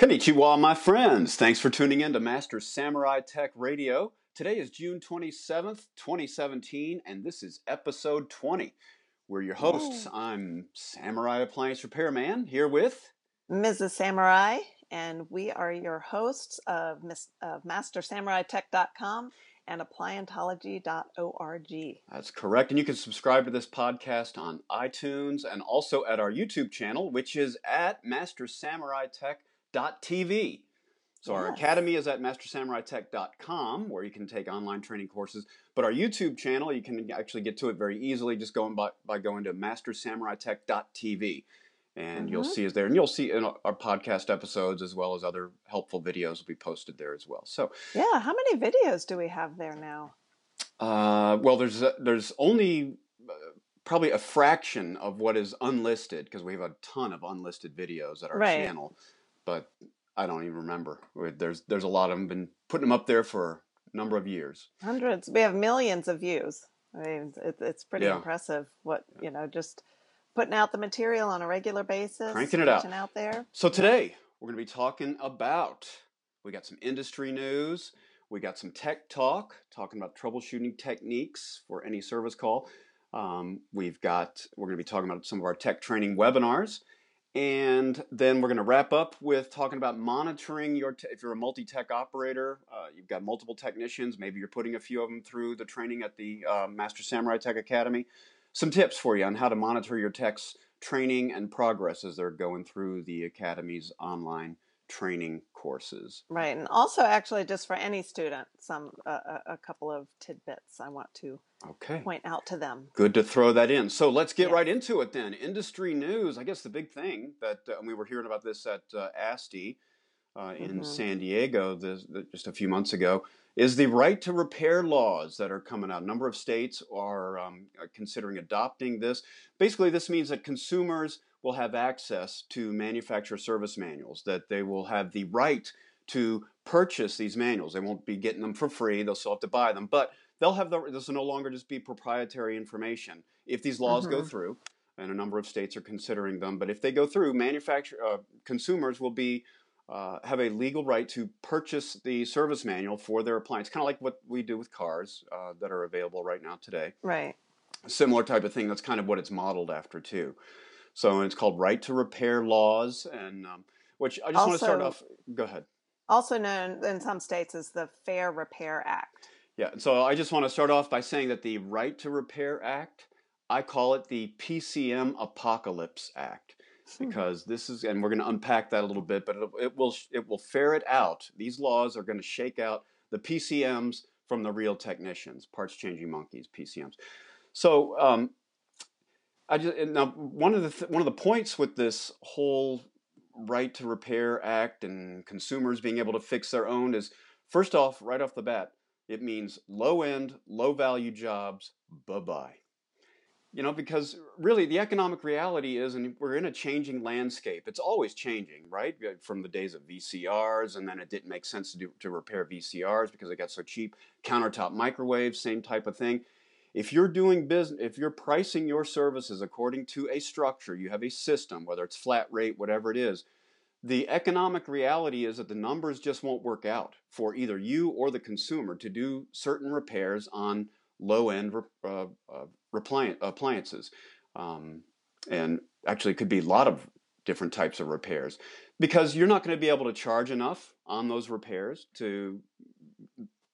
Konnichiwa, my friends. Thanks for tuning in to Master Samurai Tech Radio. Today is June 27th, 2017, and this is episode 20. We're your hosts. I'm Samurai Appliance Repairman here with Mrs. Samurai, and we are your hosts of, of MasterSamuraiTech.com and appliantology.org. That's correct. And you can subscribe to this podcast on iTunes and also at our YouTube channel, which is at Master Samurai Tech TV. So our academy is at mastersamuraitech.com where you can take online training courses. But our YouTube channel, you can actually get to it very easily just going by, by going to mastersamuraitech.tv. And you'll Mhm. see us there. And you'll see in our podcast episodes as well as other helpful videos will be posted there as well. So, Yeah, how many videos do we have there now? uh, well, there's, there's only uh, probably a fraction of what is unlisted because we have a ton of unlisted videos at our Right. channel. But I don't even remember. There's there's a lot of them. Been putting them up there for a number of years. Hundreds. We have millions of views. I mean, it, it's pretty Yeah. impressive what, you know, just putting out the material on a regular basis. Cranking it out. out there. So today we're going to be talking about. We got some industry news. We got some tech talk, talking about troubleshooting techniques for any service call. Um, we've got. We're going to be talking about some of our tech training webinars. And then we're going to wrap up with talking about monitoring your. Te- if you're a multi-tech operator, uh, you've got multiple technicians. Maybe you're putting a few of them through the training at the uh, Master Samurai Tech Academy. Some tips for you on how to monitor your tech's training and progress as they're going through the academy's online training courses. Right. And also, actually, just for any student, some uh, a, couple of tidbits I want to Okay. point out to them. Good to throw that in. So let's get Yeah. right into it then. Industry news. I guess the big thing that uh, we were hearing about this at uh, ASTI uh, in Mhm. San Diego this, th- just a few months ago is the right to repair laws that are coming out. A number of states are um, are considering adopting this. Basically, this means that consumers will have access to manufacturer service manuals, that they will have the right to purchase these manuals. They won't be getting them for free, they'll still have to buy them, but they'll have the, this will no longer just be proprietary information. If these laws go Mhm. through, and a number of states are considering them, but if they go through, manufacturer uh, consumers will be uh, have a legal right to purchase the service manual for their appliance, kind of like what we do with cars uh, that are available right now today. Right. A similar type of thing. That's kind of what it's modeled after too. So it's called right to repair laws, and um, which I just want to start off. Go ahead. Also known in some states as the Fair Repair Act. Yeah, so I just want to start off by saying that the Right to Repair Act, I call it the PCM Apocalypse Act Hmm. because this is, and we're going to unpack that a little bit, but it, it will it will ferret out. These laws are going to shake out the PCMs from the real technicians, parts changing monkeys, PCMs. So um, I just now one of the th- one of the points with this whole Right to Repair Act and consumers being able to fix their own is first off, right off the bat, it means low end, low value jobs, bye bye. You know, because really the economic reality is, and we're in a changing landscape. It's always changing, right? From the days of VCRs, and then it didn't make sense to do to repair VCRs because it got so cheap. Countertop microwaves, same type of thing. If you're doing business, if you're pricing your services according to a structure, you have a system, whether it's flat rate, whatever it is, the economic reality is that the numbers just won't work out for either you or the consumer to do certain repairs on low end uh, uh, appliances. Um, and actually, it could be a lot of different types of repairs because you're not going to be able to charge enough on those repairs to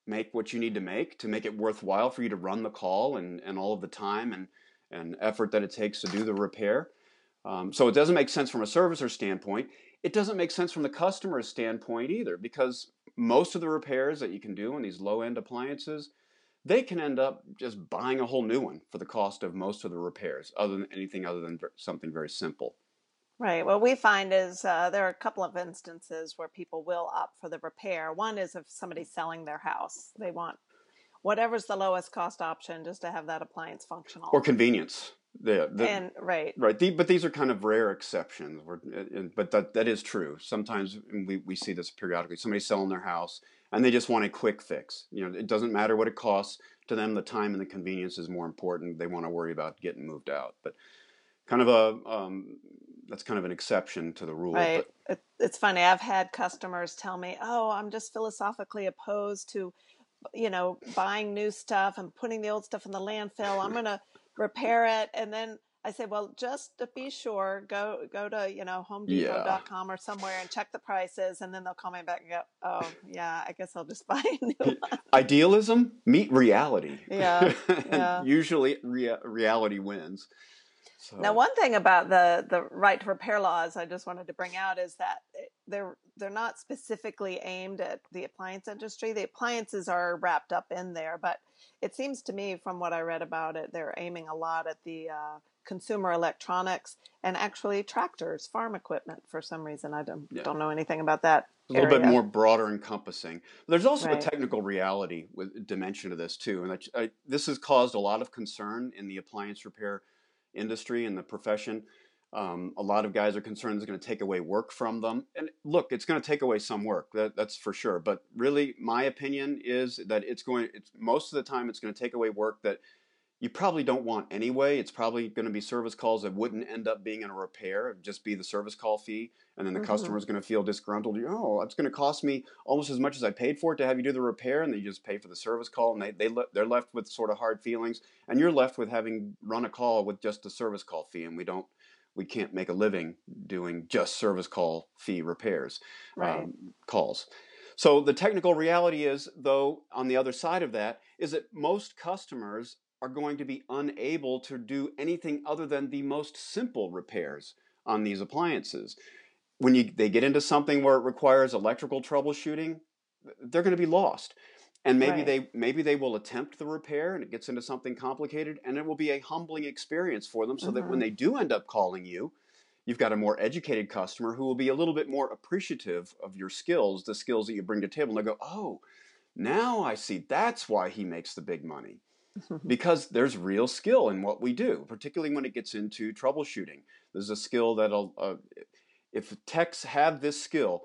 make what you need to make to make it worthwhile for you to run the call and, and all of the time and, and effort that it takes to do the repair. Um, so it doesn't make sense from a servicer standpoint. It doesn't make sense from the customer's standpoint either because most of the repairs that you can do on these low end appliances, they can end up just buying a whole new one for the cost of most of the repairs, other than anything other than something very simple. Right. What we find is uh, there are a couple of instances where people will opt for the repair. One is if somebody's selling their house, they want whatever's the lowest cost option just to have that appliance functional. Or convenience. The, the, and right, Right, the, but these are kind of rare exceptions. We're, and, but that that is true. Sometimes we, we see this periodically. Somebody's selling their house and they just want a quick fix. You know, it doesn't matter what it costs to them. The time and the convenience is more important. They want to worry about getting moved out. But kind of a um, that's kind of an exception to the rule. Right. It, it's funny. I've had customers tell me, "Oh, I'm just philosophically opposed to, you know, buying new stuff and putting the old stuff in the landfill. I'm going to repair it." And then I say, "Well, just to be sure, go go to you know HomeDepot.com yeah. or somewhere and check the prices." And then they'll call me back and go, "Oh, yeah, I guess I'll just buy a new one." Idealism meet reality. Yeah. yeah. Usually, rea- reality wins. So. Now, one thing about the the right to repair laws, I just wanted to bring out is that they're they're not specifically aimed at the appliance industry. The appliances are wrapped up in there, but it seems to me, from what I read about it, they're aiming a lot at the uh, consumer electronics and actually tractors, farm equipment. For some reason, I don't yeah. don't know anything about that. A little area. bit more broader encompassing. There's also right. a technical reality with dimension to this too, and I, I, this has caused a lot of concern in the appliance repair industry and the profession. Um, a lot of guys are concerned it's going to take away work from them. And look, it's going to take away some work. That, that's for sure. But really, my opinion is that it's going. It's most of the time it's going to take away work that you probably don't want anyway. It's probably going to be service calls that wouldn't end up being in a repair, It'd just be the service call fee, and then the mm-hmm. customer is going to feel disgruntled. Oh, it's going to cost me almost as much as I paid for it to have you do the repair, and they just pay for the service call, and they they le- they're left with sort of hard feelings, and you're left with having run a call with just a service call fee, and we don't we can't make a living doing just service call fee repairs right. um, calls. So the technical reality is, though, on the other side of that, is that most customers are going to be unable to do anything other than the most simple repairs on these appliances. When you, they get into something where it requires electrical troubleshooting, they're going to be lost. And maybe right. they maybe they will attempt the repair and it gets into something complicated and it will be a humbling experience for them so mm-hmm. that when mm-hmm. they do end up calling you, you've got a more educated customer who will be a little bit more appreciative of your skills, the skills that you bring to the table. And they'll go, "Oh, now I see that's why he makes the big money." because there's real skill in what we do, particularly when it gets into troubleshooting. There's a skill that'll, uh, if techs have this skill,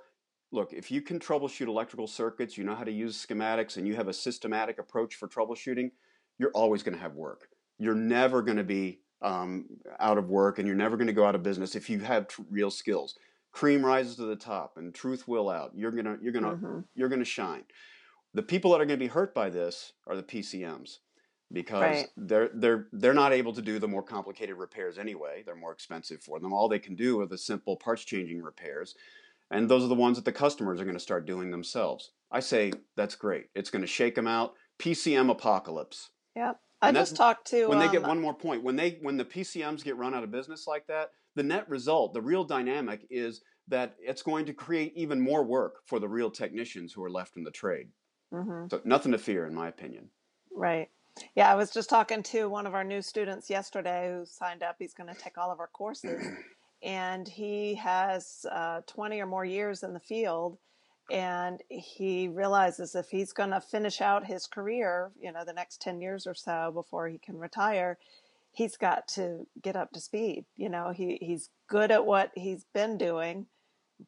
look, if you can troubleshoot electrical circuits, you know how to use schematics, and you have a systematic approach for troubleshooting, you're always going to have work. You're never going to be um, out of work, and you're never going to go out of business if you have tr- real skills. Cream rises to the top, and truth will out. You're gonna, you're gonna, mm-hmm. you're gonna shine. The people that are going to be hurt by this are the PCMs because right. they're they're they're not able to do the more complicated repairs anyway. They're more expensive for them. All they can do are the simple parts changing repairs. And those are the ones that the customers are going to start doing themselves. I say that's great. It's going to shake them out. PCM apocalypse. Yep. I just talked to when um, they get um, one more point. When they when the PCMs get run out of business like that, the net result, the real dynamic is that it's going to create even more work for the real technicians who are left in the trade. Mm-hmm. So nothing to fear, in my opinion. Right. Yeah, I was just talking to one of our new students yesterday who signed up. He's going to take all of our courses, and he has uh, 20 or more years in the field. And he realizes if he's going to finish out his career, you know, the next 10 years or so before he can retire, he's got to get up to speed. You know, he, he's good at what he's been doing,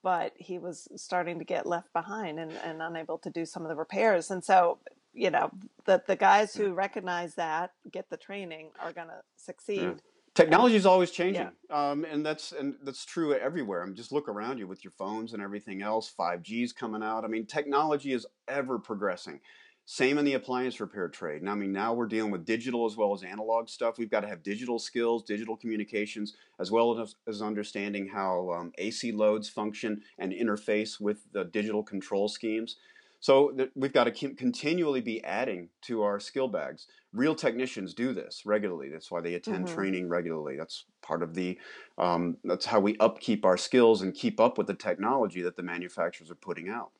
but he was starting to get left behind and, and unable to do some of the repairs. And so you know that the guys who recognize that get the training are going to succeed yeah. technology is always changing yeah. um, and that's and that's true everywhere i mean just look around you with your phones and everything else 5g's coming out i mean technology is ever progressing same in the appliance repair trade. Now, I mean, now we're dealing with digital as well as analog stuff. We've got to have digital skills, digital communications, as well as, as understanding how um, AC loads function and interface with the digital control schemes. So th- we've got to continually be adding to our skill bags. Real technicians do this regularly. That's why they attend mm-hmm. training regularly. That's part of the. Um, that's how we upkeep our skills and keep up with the technology that the manufacturers are putting out.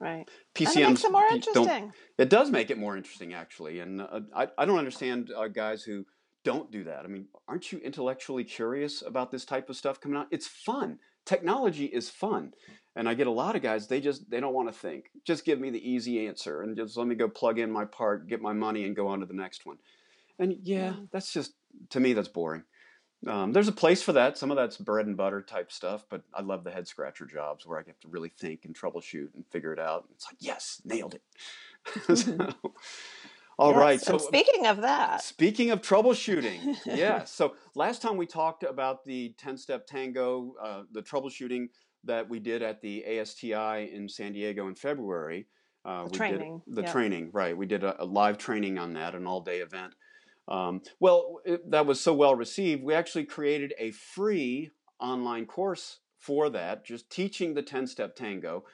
Right. PCMs and it makes it more interesting. It does make it more interesting, actually. And uh, I, I don't understand uh, guys who don't do that. I mean, aren't you intellectually curious about this type of stuff coming out? It's fun. Technology is fun. And I get a lot of guys, they just they don't want to think. Just give me the easy answer and just let me go plug in my part, get my money and go on to the next one. And yeah, that's just to me that's boring. Um, there's a place for that. Some of that's bread and butter type stuff, but I love the head scratcher jobs where I have to really think and troubleshoot and figure it out. It's like, yes, nailed it. All right, so, All yes. right. And speaking of that, speaking of troubleshooting, yeah. So last time we talked about the 10 step tango, uh, the troubleshooting that we did at the ASTI in San Diego in February. Uh, the we training. Did the yep. training, right. We did a, a, live training on that, an all day event. Um, well, it, that was so well received, we actually created a free online course for that, just teaching the 10 step tango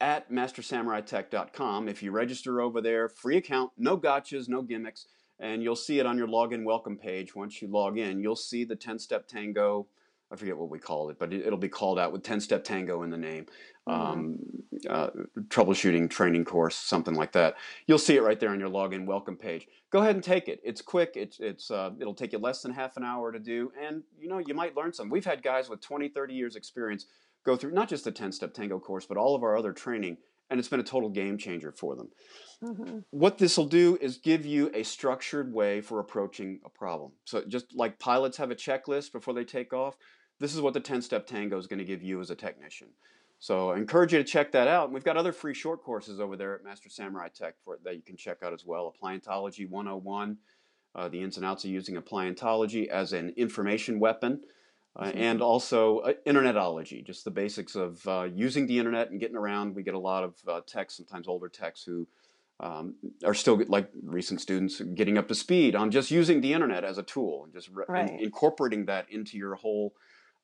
at mastersamuraitech.com. If you register over there, free account, no gotchas, no gimmicks, and you'll see it on your login welcome page. Once you log in, you'll see the 10 step tango. I forget what we called it, but it'll be called out with 10 step tango in the name. Mm-hmm. Um, uh, troubleshooting training course, something like that. You'll see it right there on your login welcome page. Go ahead and take it. It's quick. It's it's uh, it'll take you less than half an hour to do, and you know you might learn some. We've had guys with 20, 30 years experience go through not just the 10 step tango course, but all of our other training, and it's been a total game changer for them. Mm-hmm. What this will do is give you a structured way for approaching a problem. So, just like pilots have a checklist before they take off, this is what the 10 step tango is going to give you as a technician. So, I encourage you to check that out. we've got other free short courses over there at Master Samurai Tech for, that you can check out as well Appliantology 101. Uh, the ins and outs of using appliantology as an information weapon uh, and also uh, internetology, just the basics of uh, using the internet and getting around. We get a lot of uh, techs, sometimes older techs, who um, are still like recent students getting up to speed on just using the internet as a tool and just re- right. in- incorporating that into your whole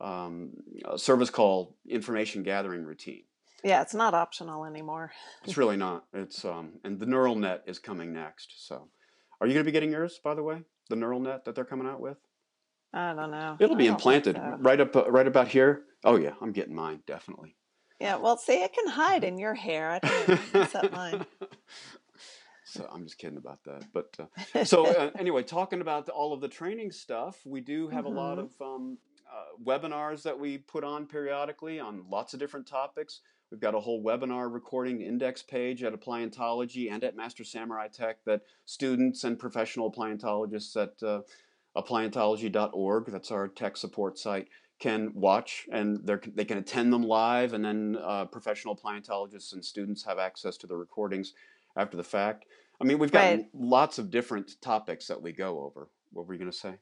um, service call information gathering routine. Yeah, it's not optional anymore. it's really not. It's um, and the neural net is coming next. So, are you going to be getting yours, by the way? The neural net that they're coming out with? I don't know. It'll be implanted so. right up uh, right about here. Oh yeah, I'm getting mine definitely. Yeah, well, see, it can hide in your hair. I don't know. mine. So I'm just kidding about that. But uh, so uh, anyway, talking about all of the training stuff, we do have mm-hmm. a lot of um, uh, webinars that we put on periodically on lots of different topics. We've got a whole webinar recording index page at Appliantology and at Master Samurai Tech that students and professional appliantologists at uh, appliantology.org, that's our tech support site, can watch and they can attend them live, and then uh, professional appliantologists and students have access to the recordings after the fact. I mean, we've got right. lots of different topics that we go over. What were you going to say?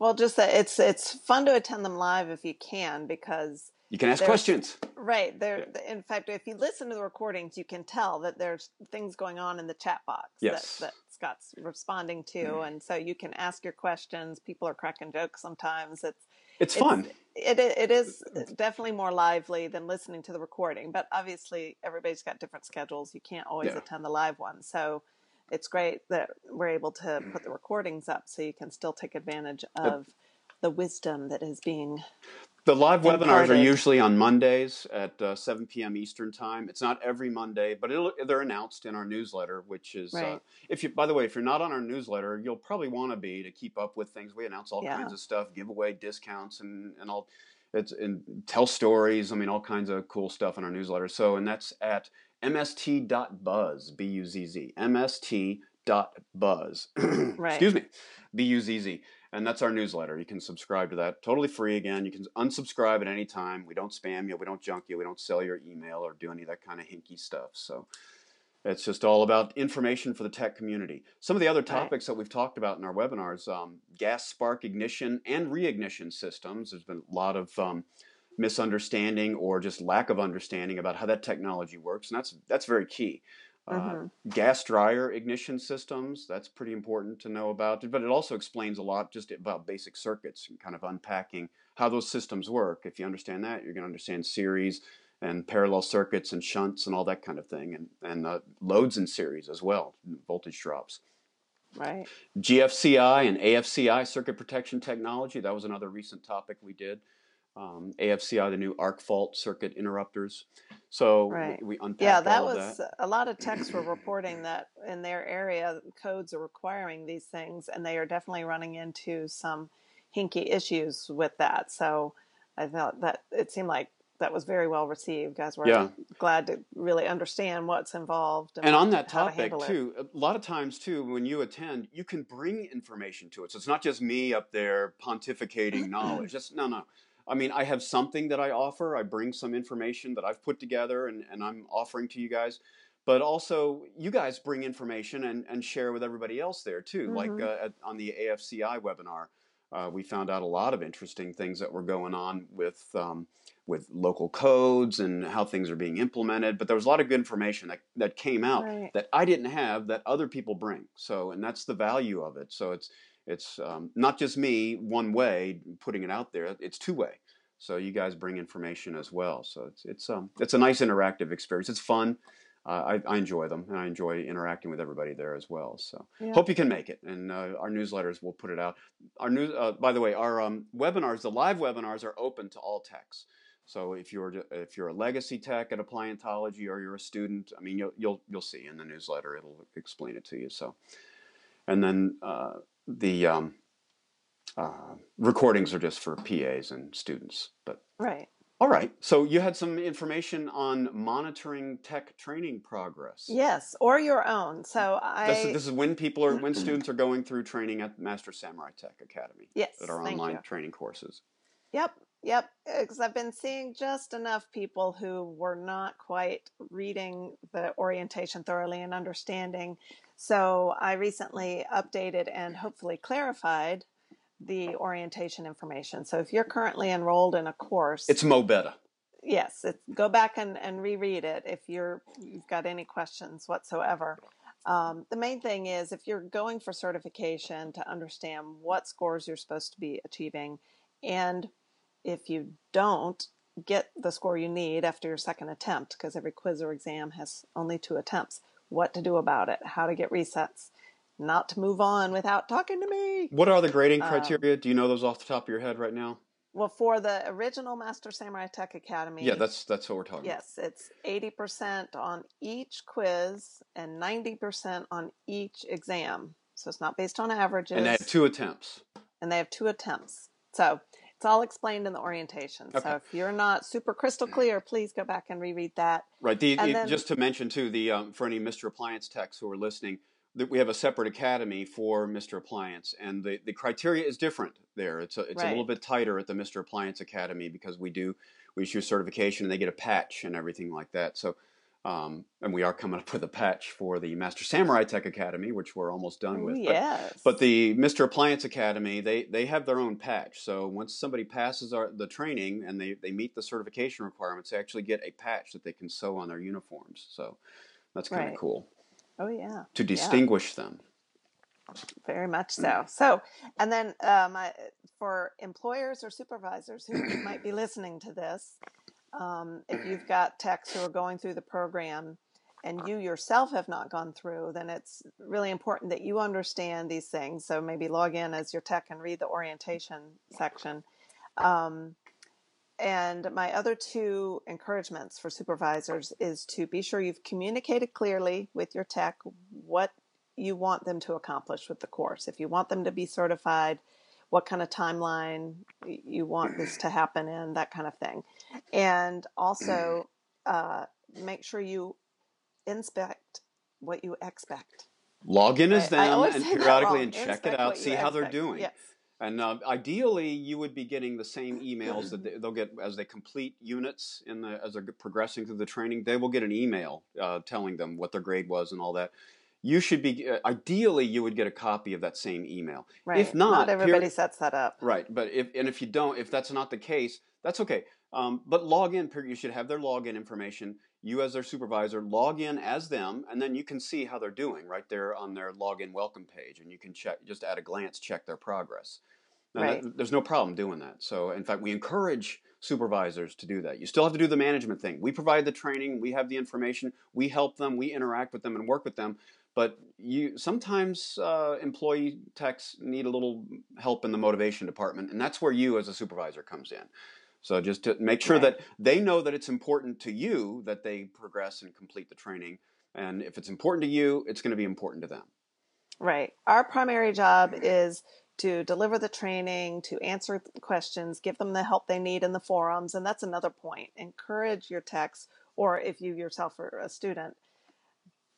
Well, just that it's it's fun to attend them live if you can because you can ask questions. Right. There. Yeah. In fact, if you listen to the recordings, you can tell that there's things going on in the chat box yes. that, that Scott's responding to, mm. and so you can ask your questions. People are cracking jokes sometimes. It's it's, it's fun. It it is definitely more lively than listening to the recording, but obviously everybody's got different schedules. You can't always yeah. attend the live one, so it's great that we're able to put the recordings up so you can still take advantage of the wisdom that is being the live webinars are usually on Mondays at uh, 7 p.m. Eastern time. It's not every Monday, but they're announced in our newsletter, which is uh, right. uh, if you. By the way, if you're not on our newsletter, you'll probably want to be to keep up with things. We announce all yeah. kinds of stuff, give away discounts, and and all. It's and tell stories. I mean, all kinds of cool stuff in our newsletter. So, and that's at mst.buzz, b u z z, mst.buzz. right. Excuse me, b u z z and that's our newsletter. You can subscribe to that totally free. Again, you can unsubscribe at any time. We don't spam you, we don't junk you, we don't sell your email or do any of that kind of hinky stuff. So it's just all about information for the tech community. Some of the other topics right. that we've talked about in our webinars um, gas spark ignition and reignition systems. There's been a lot of um, misunderstanding or just lack of understanding about how that technology works, and that's that's very key. Mm-hmm. Uh, gas dryer ignition systems, that's pretty important to know about. But it also explains a lot just about basic circuits and kind of unpacking how those systems work. If you understand that, you're going to understand series and parallel circuits and shunts and all that kind of thing, and, and uh, loads in series as well, voltage drops. Right. GFCI and AFCI circuit protection technology, that was another recent topic we did um, AFCI, the new arc fault circuit interrupters. So right. we, we unpacked Yeah, that was that. a lot of techs were reporting that in their area, codes are requiring these things, and they are definitely running into some hinky issues with that. So I thought that it seemed like that was very well received. Guys were yeah. glad to really understand what's involved. And, and on that topic to too, a lot of times too, when you attend, you can bring information to it. So it's not just me up there pontificating knowledge. Just no, no. I mean, I have something that I offer. I bring some information that I've put together and, and I'm offering to you guys. but also you guys bring information and, and share with everybody else there too. Mm-hmm. Like uh, at, on the AFCI webinar, uh, we found out a lot of interesting things that were going on with um, with local codes and how things are being implemented. But there was a lot of good information that, that came out right. that I didn't have that other people bring. So, and that's the value of it. So it's it's um, not just me one way putting it out there. It's two way. So you guys bring information as well. So it's it's um it's a nice interactive experience. It's fun. Uh, I, I, enjoy them and I enjoy interacting with everybody there as well. So yeah. hope you can make it. And uh, our newsletters will put it out. Our news, uh, by the way, our um, webinars, the live webinars, are open to all techs. So if you're if you're a legacy tech at Appliantology or you're a student, I mean you'll you'll you'll see in the newsletter it'll explain it to you. So, and then uh, the um, uh, recordings are just for PAs and students. But right. All right. So you had some information on monitoring tech training progress. Yes, or your own. So I. This is, this is when people are when students are going through training at Master Samurai Tech Academy. Yes. That are online training courses. Yep. Yep, because I've been seeing just enough people who were not quite reading the orientation thoroughly and understanding. So I recently updated and hopefully clarified the orientation information. So if you're currently enrolled in a course, it's MoBeTA. Yes, it's, go back and, and reread it if you're you've got any questions whatsoever. Um, the main thing is if you're going for certification to understand what scores you're supposed to be achieving and if you don't get the score you need after your second attempt, because every quiz or exam has only two attempts, what to do about it, how to get resets, not to move on without talking to me. What are the grading um, criteria? Um, do you know those off the top of your head right now? Well, for the original Master Samurai Tech Academy, yeah, that's that's what we're talking. Yes, about. Yes, it's eighty percent on each quiz and ninety percent on each exam. So it's not based on averages. And they have two attempts. And they have two attempts. So it's all explained in the orientation. Okay. So if you're not super crystal clear, please go back and reread that. Right. The, then, just to mention too, the um, for any Mr. Appliance techs who are listening, that we have a separate academy for Mr. Appliance, and the, the criteria is different there. It's a, it's right. a little bit tighter at the Mr. Appliance Academy because we do we issue certification and they get a patch and everything like that. So um, and we are coming up with a patch for the Master Samurai Tech Academy, which we're almost done with. Yes. But, but, the Mr. Appliance Academy, they, they have their own patch. So once somebody passes our, the training and they, they meet the certification requirements, they actually get a patch that they can sew on their uniforms. So that's kind of right. cool. Oh, yeah. To distinguish yeah. them. Very much so. Mm. So, and then um, I, for employers or supervisors who might be listening to this, um, if you've got techs who are going through the program and you yourself have not gone through, then it's really important that you understand these things. So maybe log in as your tech and read the orientation section. Um, and my other two encouragements for supervisors is to be sure you've communicated clearly with your tech what you want them to accomplish with the course. If you want them to be certified, what kind of timeline you want this to happen in, that kind of thing. And also uh, make sure you inspect what you expect. Log in as them and periodically and check it out, see how expect. they're doing. Yes. And uh, ideally, you would be getting the same emails that they, will get as they complete units in the as they're progressing through the training. They will get an email uh, telling them what their grade was and all that you should be uh, ideally you would get a copy of that same email. Right. If not, not everybody here, sets that up. Right, but if and if you don't, if that's not the case, that's okay. Um, but log in. You should have their login information. You as their supervisor log in as them, and then you can see how they're doing right there on their login welcome page, and you can check just at a glance check their progress. Now, right. that, there's no problem doing that. So, in fact, we encourage supervisors to do that. You still have to do the management thing. We provide the training, we have the information, we help them, we interact with them and work with them. But you sometimes uh, employee techs need a little help in the motivation department, and that's where you as a supervisor comes in. So just to make sure that they know that it's important to you that they progress and complete the training, and if it's important to you, it's going to be important to them. Right. Our primary job is to deliver the training, to answer questions, give them the help they need in the forums, and that's another point. Encourage your techs, or if you yourself are a student,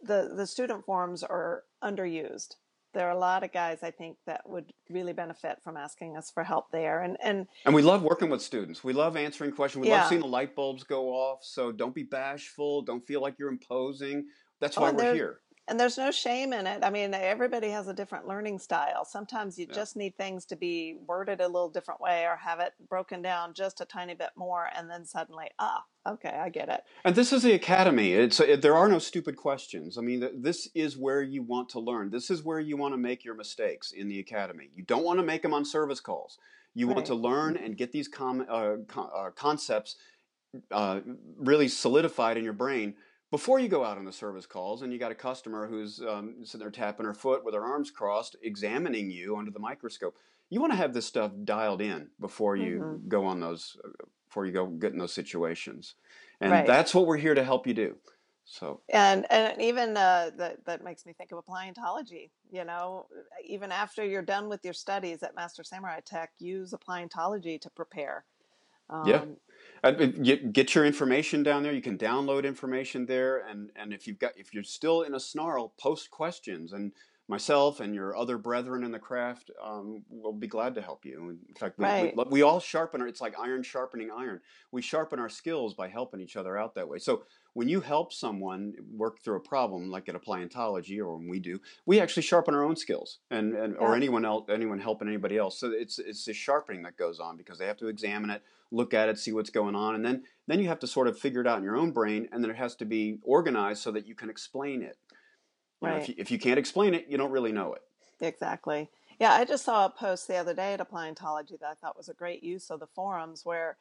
the the student forums are underused. There are a lot of guys I think that would really benefit from asking us for help there, and and and we love working with students. We love answering questions. We yeah. love seeing the light bulbs go off. So don't be bashful. Don't feel like you're imposing. That's oh, why Oh, we're here. And there's no shame in it. I mean, everybody has a different learning style. Sometimes you Yeah. just need things to be worded a little different way or have it broken down just a tiny bit more, and then suddenly, ah, okay, I get it. And this is the academy. It's it, there are no stupid questions. I mean, th- this is where you want to learn. This is where you want to make your mistakes in the academy. You don't want to make them on service calls. You want to learn and get these com- uh, con- uh, concepts uh, really solidified in your brain before you go out on the service calls and you got a customer who's um, sitting there tapping her foot with her arms crossed, examining you under the microscope. You want to have this stuff dialed in before you Mhm. go on those, uh, before you go get in those situations, and Right. that's what we're here to help you do. So And and even uh, that that makes me think of appliantology. You know, even after you're done with your studies at Master Samurai Tech, use appliantology to prepare. Um, Yeah. Get, get your information down there. You can download information there, and and if you've got if you're still in a snarl, post questions, and myself and your other brethren in the craft um, will be glad to help you. In fact, we, Right. we, we all sharpen our. It's like iron sharpening iron. We sharpen our skills by helping each other out that way. So when you help someone work through a problem, like at appliantology, or when we do, we actually sharpen our own skills, and, and or anyone else, anyone helping anybody else. So it's it's this sharpening that goes on because they have to examine it, look at it, see what's going on, and then then you have to sort of figure it out in your own brain, and then it has to be organized so that you can explain it. You know, if, Right. you, if you can't explain it, you don't really know it. Exactly. Yeah, I just saw a post the other day at Appliantology that I thought was a great use of the forums where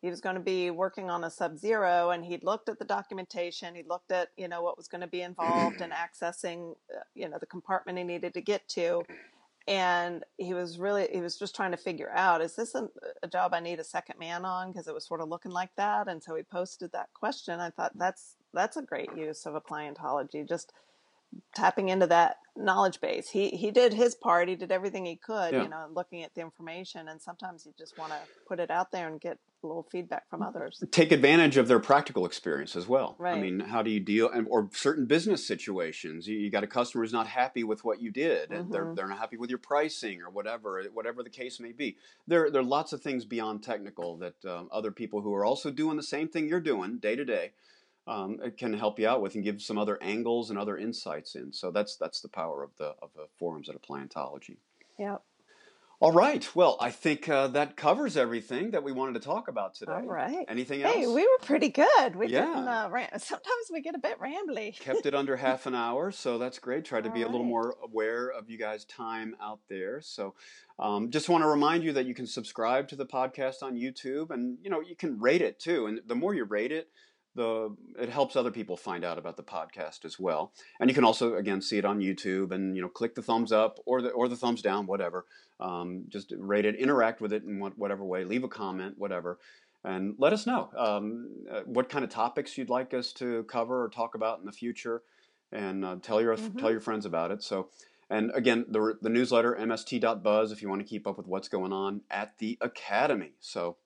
he was going to be working on a sub zero and he'd looked at the documentation, he looked at, you know, what was going to be involved in accessing, uh, you know, the compartment he needed to get to. And he was really, he was just trying to figure out, is this a, a job I need a second man on? Because it was sort of looking like that. And so he posted that question. I thought that's, that's a great use of appliantology. Just tapping into that knowledge base. He he did his part. He did everything he could, Yeah. you know, looking at the information. And sometimes you just want to put it out there and get little feedback from others. take advantage of their practical experience as well. I mean, how do you deal and or certain business situations? You, you got a customer who's not happy with what you did, and they're Mhm. they're not happy with your pricing or whatever, whatever the case may be. There there are lots of things beyond technical that um, other people who are also doing the same thing you're doing day to day. Um, it can help you out with and give some other angles and other insights in. So that's that's the power of the of the forums at Appliantology. Yep. All right. Well, I think uh, that covers everything that we wanted to talk about today. All right. Anything else? Hey, we were pretty good. We Yeah. didn't. Uh, ran- Sometimes we get a bit rambly. kept it under half an hour, so that's great. Tried to be a little more aware of you guys' time out there. So, um, just want to remind you that you can subscribe to the podcast on YouTube, and you know you can rate it too. And the more you rate it, the it helps other people find out about the podcast as well. And you can also again see it on YouTube, and you know click the thumbs up or the or the thumbs down, whatever. Um, just rate it, interact with it in what, whatever way, leave a comment, whatever and let us know um, uh, what kind of topics you'd like us to cover or talk about in the future, and uh, tell your Mhm. tell your friends about it. So, and again, the the newsletter mst.buzz if you want to keep up with what's going on at the academy. So.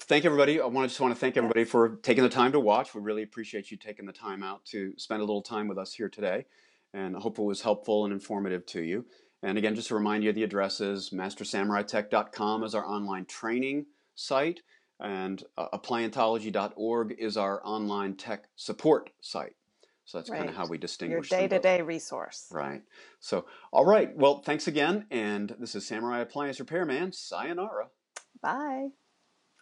Thank everybody. I want to just want to thank everybody for taking the time to watch. We really appreciate you taking the time out to spend a little time with us here today, and I hope it was helpful and informative to you. And again, just to remind you, the addresses mastersamuraitech.com is our online training site, and uh, appliantology.org is our online tech support site. So that's kind of how we distinguish them day both. to day resource. Right. So, all right. Well, thanks again. And this is Samurai Appliance Repairman. Sayonara. Bye.